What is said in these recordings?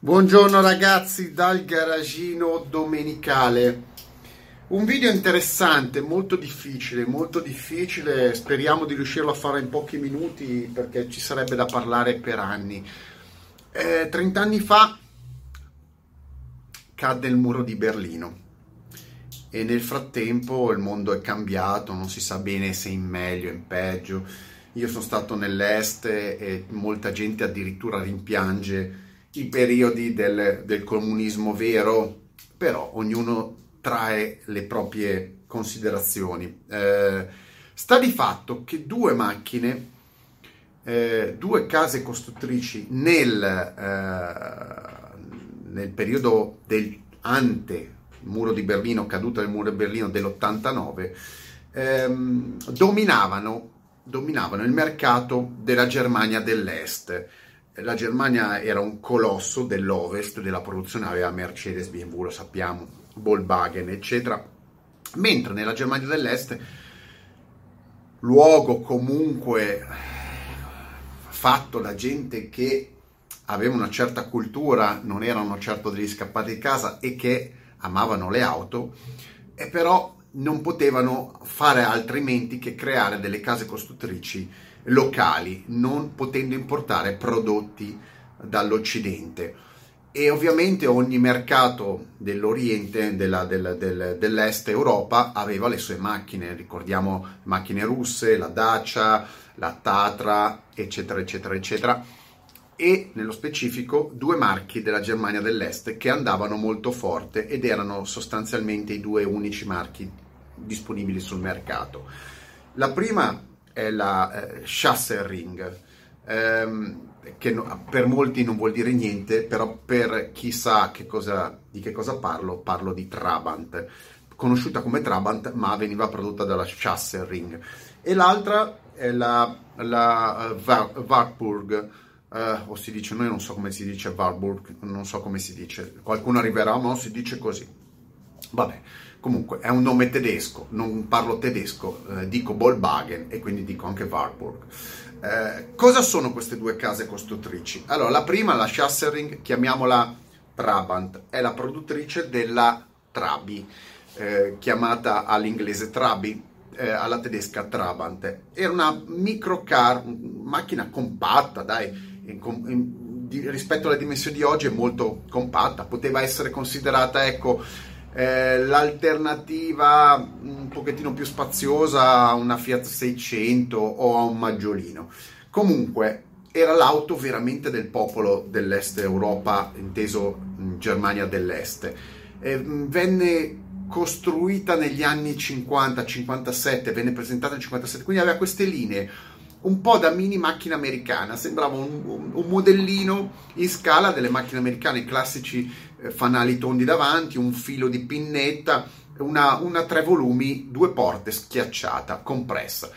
Buongiorno ragazzi dal garagino domenicale. Un video interessante, molto difficile, molto difficile. Speriamo di riuscirlo a fare in pochi minuti perché ci sarebbe da parlare per anni. Eh, 30 anni fa cadde il muro di Berlino e nel frattempo il mondo è cambiato, non si sa bene se in meglio o in peggio. Io sono stato nell'est e molta gente addirittura rimpiange i periodi del, del comunismo vero, però ognuno trae le proprie considerazioni. Eh, sta di fatto che due macchine, eh, due case costruttrici nel, eh, nel periodo del ante muro di Berlino, caduta del muro di Berlino dell'89, ehm, dominavano, dominavano il mercato della Germania dell'Est la Germania era un colosso dell'ovest della produzione, aveva Mercedes, BMW, lo sappiamo, Volkswagen, eccetera, mentre nella Germania dell'Est, luogo comunque fatto da gente che aveva una certa cultura, non erano certo degli scappati di casa e che amavano le auto, e però non potevano fare altrimenti che creare delle case costruttrici locali, non potendo importare prodotti dall'Occidente. E ovviamente ogni mercato dell'Oriente, della, del, del, dell'Est Europa, aveva le sue macchine, ricordiamo macchine russe, la Dacia, la Tatra, eccetera, eccetera, eccetera. E nello specifico due marchi della Germania dell'Est che andavano molto forte ed erano sostanzialmente i due unici marchi disponibili sul mercato. La prima è la eh, Chasserring, ehm, che no, per molti non vuol dire niente, però per chi sa che cosa, di che cosa parlo, parlo di Trabant, conosciuta come Trabant, ma veniva prodotta dalla Chasserring. E l'altra è la, la uh, Warburg, Uh, o si dice, noi non so come si dice Warburg, non so come si dice, qualcuno arriverà, ma si dice così. Vabbè, Comunque è un nome tedesco, non parlo tedesco, eh, dico Volkswagen e quindi dico anche Warburg. Eh, cosa sono queste due case costruttrici? Allora, la prima, la Chassering, chiamiamola Trabant, è la produttrice della Trabi, eh, chiamata all'inglese Trabi, eh, alla tedesca Trabant. Era una microcar, macchina compatta, dai, in, in, di, rispetto alle dimensioni di oggi è molto compatta, poteva essere considerata, ecco, eh, l'alternativa un pochettino più spaziosa a una Fiat 600 o a un Maggiolino. Comunque era l'auto veramente del popolo dell'est Europa, inteso Germania dell'est. Eh, venne costruita negli anni 50-57, venne presentata nel 57, quindi aveva queste linee un po' da mini macchina americana, sembrava un, un modellino in scala delle macchine americane, classici eh, fanali tondi davanti, un filo di pinnetta, una, una tre volumi, due porte schiacciata, compressa.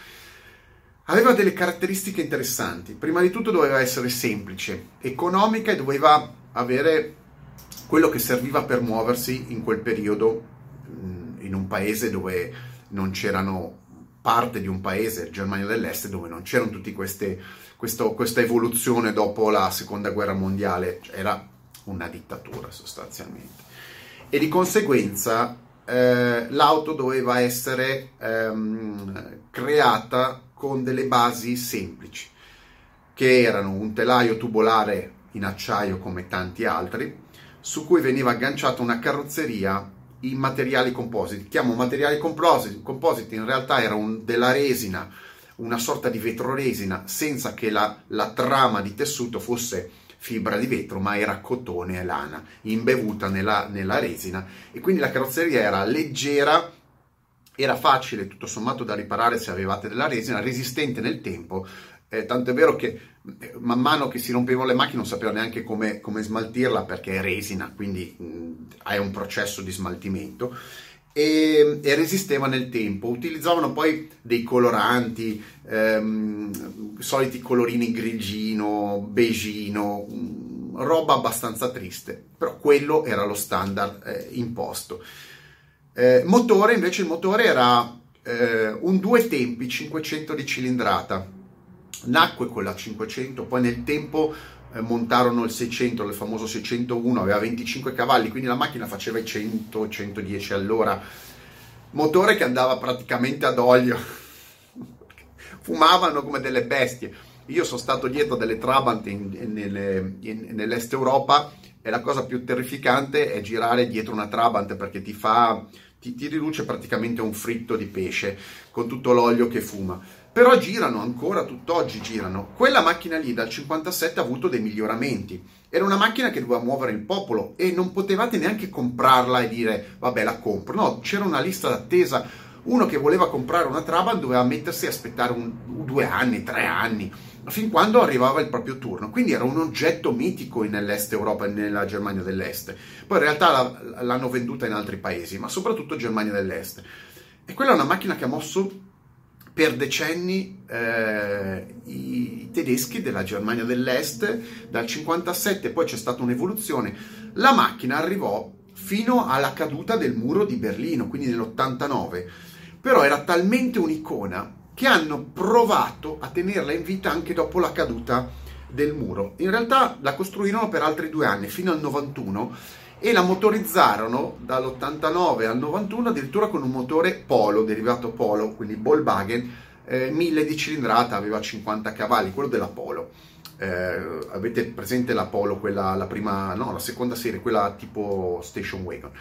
Aveva delle caratteristiche interessanti. Prima di tutto doveva essere semplice, economica e doveva avere quello che serviva per muoversi in quel periodo mm, in un paese dove non c'erano parte di un paese, Germania dell'Est, dove non c'erano tutte queste questo, questa evoluzione dopo la seconda guerra mondiale, cioè era una dittatura sostanzialmente. E di conseguenza eh, l'auto doveva essere ehm, creata con delle basi semplici, che erano un telaio tubolare in acciaio come tanti altri, su cui veniva agganciata una carrozzeria in materiali compositi. Chiamo materiali compositi, compositi in realtà era un, della resina, una sorta di vetroresina, senza che la, la trama di tessuto fosse fibra di vetro, ma era cotone e lana, imbevuta nella, nella resina. E quindi la carrozzeria era leggera, era facile tutto sommato da riparare se avevate della resina, resistente nel tempo, eh, tanto è vero che eh, man mano che si rompevano le macchine non sapevano neanche come, come smaltirla perché è resina, quindi mh, hai un processo di smaltimento. E, e, resisteva nel tempo. Utilizzavano poi dei coloranti, ehm, soliti colorini grigino, beigino, roba abbastanza triste, però quello era lo standard eh, imposto. Eh, motore invece il motore era eh, un due tempi 500 di cilindrata nacque con la 500, poi nel tempo eh, montarono il 600, il famoso 601, aveva 25 cavalli, quindi la macchina faceva i 100-110 all'ora. Motore che andava praticamente ad olio, fumavano come delle bestie. Io sono stato dietro delle Trabant in, in, nelle, in, nell'est Europa e la cosa più terrificante è girare dietro una Trabant perché ti fa, ti, ti riduce praticamente un fritto di pesce con tutto l'olio che fuma. Però girano ancora, tutt'oggi girano. Quella macchina lì dal 57 ha avuto dei miglioramenti. Era una macchina che doveva muovere il popolo e non potevate neanche comprarla e dire vabbè la compro. No, c'era una lista d'attesa. Uno che voleva comprare una Trabant doveva mettersi a aspettare un, due anni, tre anni fin quando arrivava il proprio turno. Quindi era un oggetto mitico nell'est Europa e nella Germania dell'Est. Poi in realtà l'hanno venduta in altri paesi, ma soprattutto Germania dell'Est. E quella è una macchina che ha mosso per decenni eh, i tedeschi della Germania dell'Est, dal 57 poi c'è stata un'evoluzione. La macchina arrivò fino alla caduta del muro di Berlino, quindi nell'89, però era talmente un'icona che hanno provato a tenerla in vita anche dopo la caduta del muro. In realtà la costruirono per altri due anni, fino al 91, e la motorizzarono dall'89 al 91 addirittura con un motore Polo, derivato Polo, quindi Volkswagen, eh, 1000 di cilindrata, aveva 50 cavalli, quello della Polo. Eh, avete presente la Polo, quella, la prima, no, la seconda serie, quella tipo Station Wagon.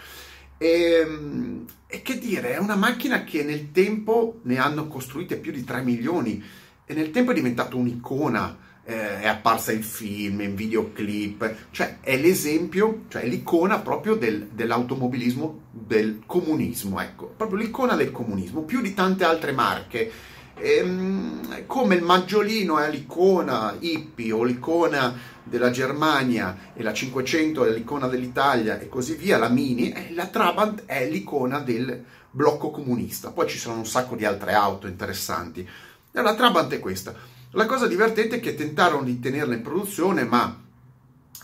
E, ehm, e, che dire, è una macchina che nel tempo ne hanno costruite più di 3 milioni e nel tempo è diventata un'icona, eh, è apparsa in film, in videoclip, cioè è l'esempio, cioè l'icona proprio del, dell'automobilismo, del comunismo, ecco, proprio l'icona del comunismo, più di tante altre marche ehm, come il maggiolino è l'icona hippie o l'icona della Germania e la 500 è l'icona dell'Italia e così via, la Mini, eh, la Trabant è l'icona del blocco comunista. Poi ci sono un sacco di altre auto interessanti. La Trabant è questa. La cosa divertente è che tentarono di tenerla in produzione, ma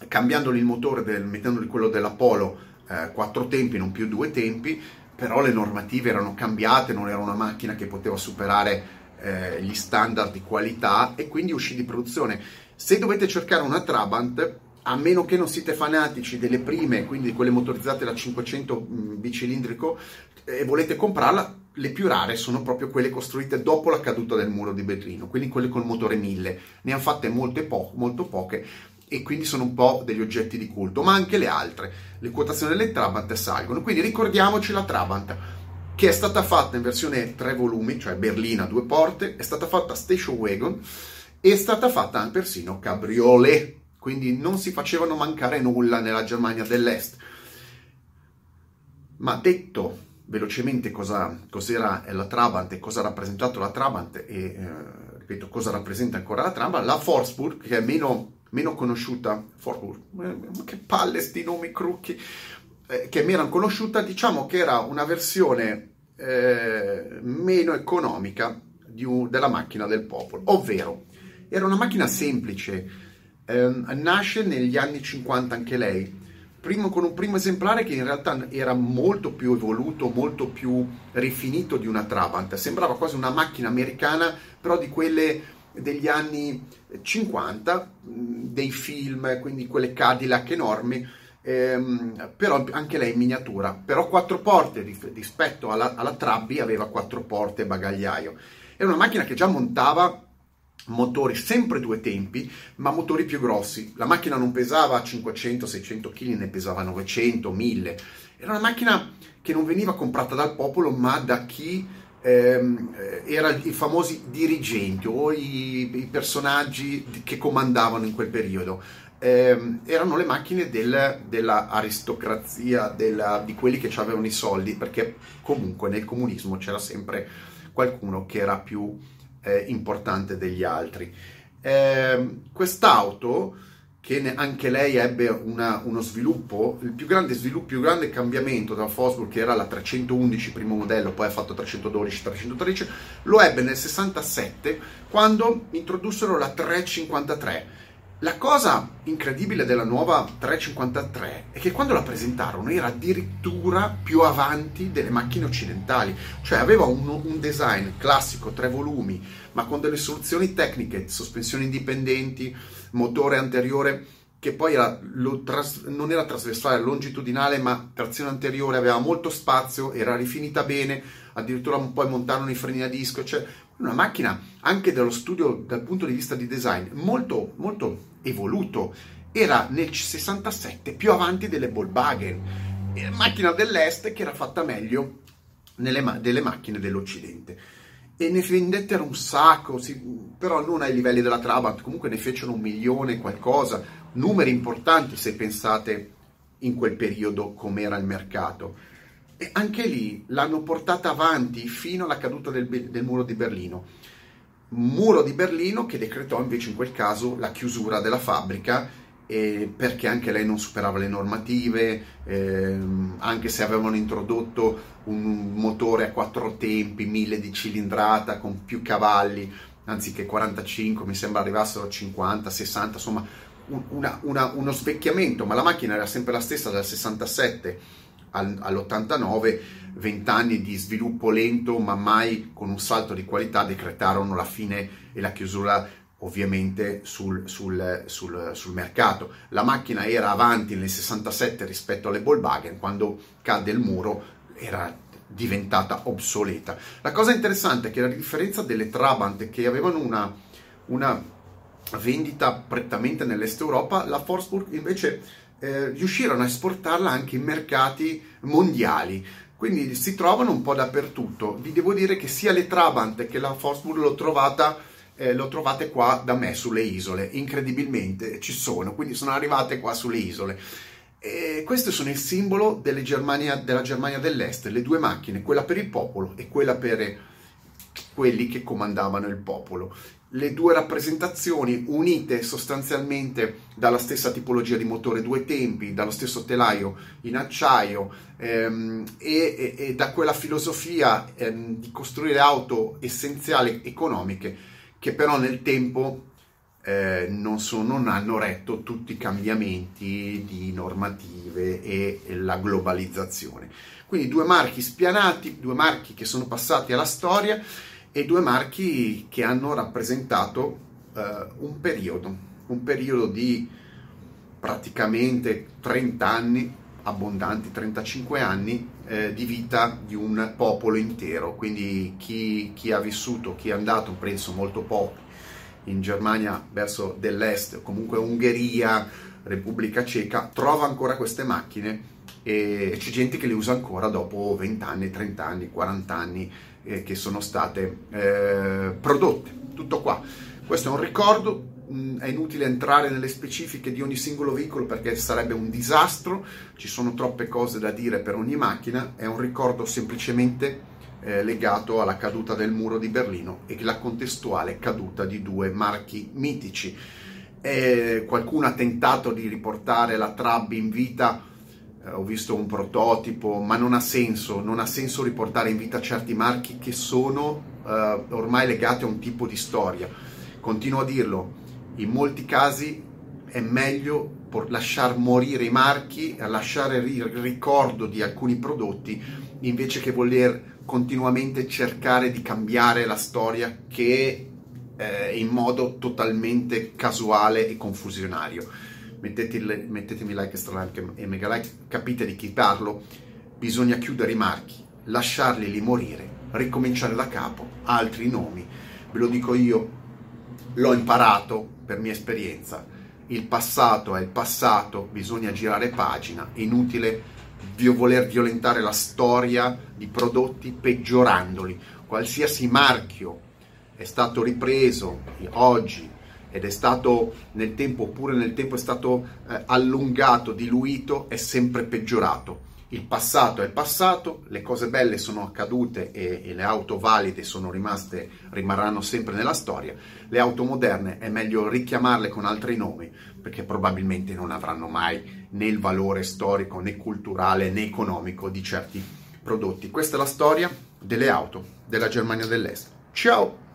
cambiandoli il motore, del, mettendoli quello dell'Apollo, eh, quattro tempi, non più due tempi, però le normative erano cambiate, non era una macchina che poteva superare eh, gli standard di qualità e quindi uscì di produzione. Se dovete cercare una Trabant, a meno che non siete fanatici delle prime, quindi di quelle motorizzate da 500 mm, bicilindrico, e volete comprarla, le più rare sono proprio quelle costruite dopo la caduta del muro di Berlino, quindi quelle col motore 1000. Ne hanno fatte molte po- molto poche e quindi sono un po' degli oggetti di culto, ma anche le altre. Le quotazioni delle Trabant salgono, quindi ricordiamoci la Trabant che è stata fatta in versione 3 volumi, cioè berlina due porte, è stata fatta station wagon e è stata fatta persino cabriolet, quindi non si facevano mancare nulla nella Germania dell'Est. Ma detto velocemente cosa, cos'era la Trabant e cosa ha rappresentato la Trabant e eh, ripeto cosa rappresenta ancora la Trabant, la Forsburg che è meno, meno conosciuta, Forsburg, eh, che palle sti nomi crucchi, eh, che mi erano conosciuta, diciamo che era una versione eh, meno economica un, della macchina del popolo, ovvero era una macchina semplice, eh, nasce negli anni 50 anche lei, primo, con un primo esemplare che in realtà era molto più evoluto, molto più rifinito di una Trabant, sembrava quasi una macchina americana, però di quelle degli anni 50, dei film, quindi quelle Cadillac enormi, ehm, però anche lei in miniatura, però quattro porte rispetto alla, alla Trabbi aveva quattro porte bagagliaio. Era una macchina che già montava motori sempre due tempi, ma motori più grossi. La macchina non pesava 500-600 kg, ne pesava 900, 1000. Era una macchina che non veniva comprata dal popolo, ma da chi ehm, erano i famosi dirigenti o i, i personaggi che comandavano in quel periodo ehm, erano le macchine del, dell'aristocrazia, della, di quelli che avevano i soldi, perché comunque nel comunismo c'era sempre qualcuno che era più eh, importante degli altri. Eh, quest'auto, che anche lei ebbe una, uno sviluppo, il più grande sviluppo, il più grande cambiamento dalla Fosbury, che era la 311 primo modello, poi ha fatto 312, 313, lo ebbe nel 67 quando introdussero la 353 la cosa incredibile della nuova 353 è che quando la presentarono era addirittura più avanti delle macchine occidentali, cioè aveva un, un design classico, tre volumi, ma con delle soluzioni tecniche, sospensioni indipendenti, motore anteriore che poi era, tras, non era trasversale, longitudinale, ma trazione anteriore, aveva molto spazio, era rifinita bene, addirittura poi montarono i freni a disco, cioè una macchina anche dello studio dal punto di vista di design molto, molto evoluto. Era nel 67 più avanti delle Volkswagen, macchina dell'est che era fatta meglio nelle, delle macchine dell'Occidente e ne vendettero un sacco, sì, però non ai livelli della Trabant, comunque ne fecero un milione qualcosa, numeri importanti se pensate in quel periodo com'era il mercato. E anche lì l'hanno portata avanti fino alla caduta del, del muro di Berlino. Muro di Berlino che decretò invece in quel caso la chiusura della fabbrica eh, perché anche lei non superava le normative, eh, anche se avevano introdotto un motore a quattro tempi, 1000 di cilindrata con più cavalli, anziché 45, mi sembra arrivassero a 50, 60, insomma una, una, uno svecchiamento, ma la macchina era sempre la stessa dal 67 al, all'89, 20 anni di sviluppo lento, ma mai con un salto di qualità decretarono la fine e la chiusura ovviamente sul, sul, sul, sul, mercato. La macchina era avanti nel 67 rispetto alle Volkswagen, quando cadde il muro era diventata obsoleta. La cosa interessante è che a differenza delle Trabant che avevano una, una vendita prettamente nell'est Europa, la Forsburg invece eh, riuscirono a esportarla anche in mercati mondiali. Quindi si trovano un po' dappertutto. Vi devo dire che sia le Trabant che la Forsburg l'ho trovata eh, lo trovate qua da me sulle isole, incredibilmente ci sono, quindi sono arrivate qua sulle isole. E questo sono il simbolo Germania, della Germania dell'Est, le due macchine, quella per il popolo e quella per quelli che comandavano il popolo. Le due rappresentazioni unite sostanzialmente dalla stessa tipologia di motore due tempi, dallo stesso telaio in acciaio ehm, e, e, e, da quella filosofia ehm, di costruire auto essenziali economiche che però nel tempo eh, non, sono, non, hanno retto tutti i cambiamenti di normative e, la globalizzazione. Quindi due marchi spianati, due marchi che sono passati alla storia e due marchi che hanno rappresentato eh, un periodo, un periodo di praticamente 30 anni, abbondanti 35 anni eh, di vita di un popolo intero, quindi chi, chi, ha vissuto, chi è andato, penso molto poco, in Germania verso dell'est, comunque Ungheria, Repubblica Ceca, trova ancora queste macchine e c'è gente che le usa ancora dopo 20 anni, 30 anni, 40 anni eh, che sono state eh, prodotte. Tutto qua. Questo è un ricordo Mm, è inutile entrare nelle specifiche di ogni singolo veicolo perché sarebbe un disastro, ci sono troppe cose da dire per ogni macchina, è un ricordo semplicemente eh, legato alla caduta del muro di Berlino e la contestuale caduta di due marchi mitici. Eh, qualcuno ha tentato di riportare la Trab in vita, eh, ho visto un prototipo, ma non ha senso, non ha senso riportare in vita certi marchi che sono eh, ormai legati a un tipo di storia. Continuo a dirlo, in molti casi è meglio lasciar morire i marchi, lasciare il ricordo di alcuni prodotti invece che voler continuamente cercare di cambiare la storia che eh, in modo totalmente casuale e confusionario. Mettete, mettetemi like, extra e mega like, capite di chi parlo. Bisogna chiudere i marchi, lasciarli lì morire, ricominciare da capo, altri nomi. Ve lo dico io, l'ho imparato per mia esperienza. Il passato è il passato, bisogna girare pagina, inutile voler violentare la storia di prodotti peggiorandoli. Qualsiasi marchio è stato ripreso oggi ed è stato nel tempo oppure nel tempo è stato eh, allungato, diluito, è sempre peggiorato il passato è passato, le cose belle sono accadute e, e, le auto valide sono rimaste, rimarranno sempre nella storia, le auto moderne è meglio richiamarle con altri nomi perché probabilmente non avranno mai né il valore storico né culturale né economico di certi prodotti. Questa è la storia delle auto della Germania dell'Est. Ciao!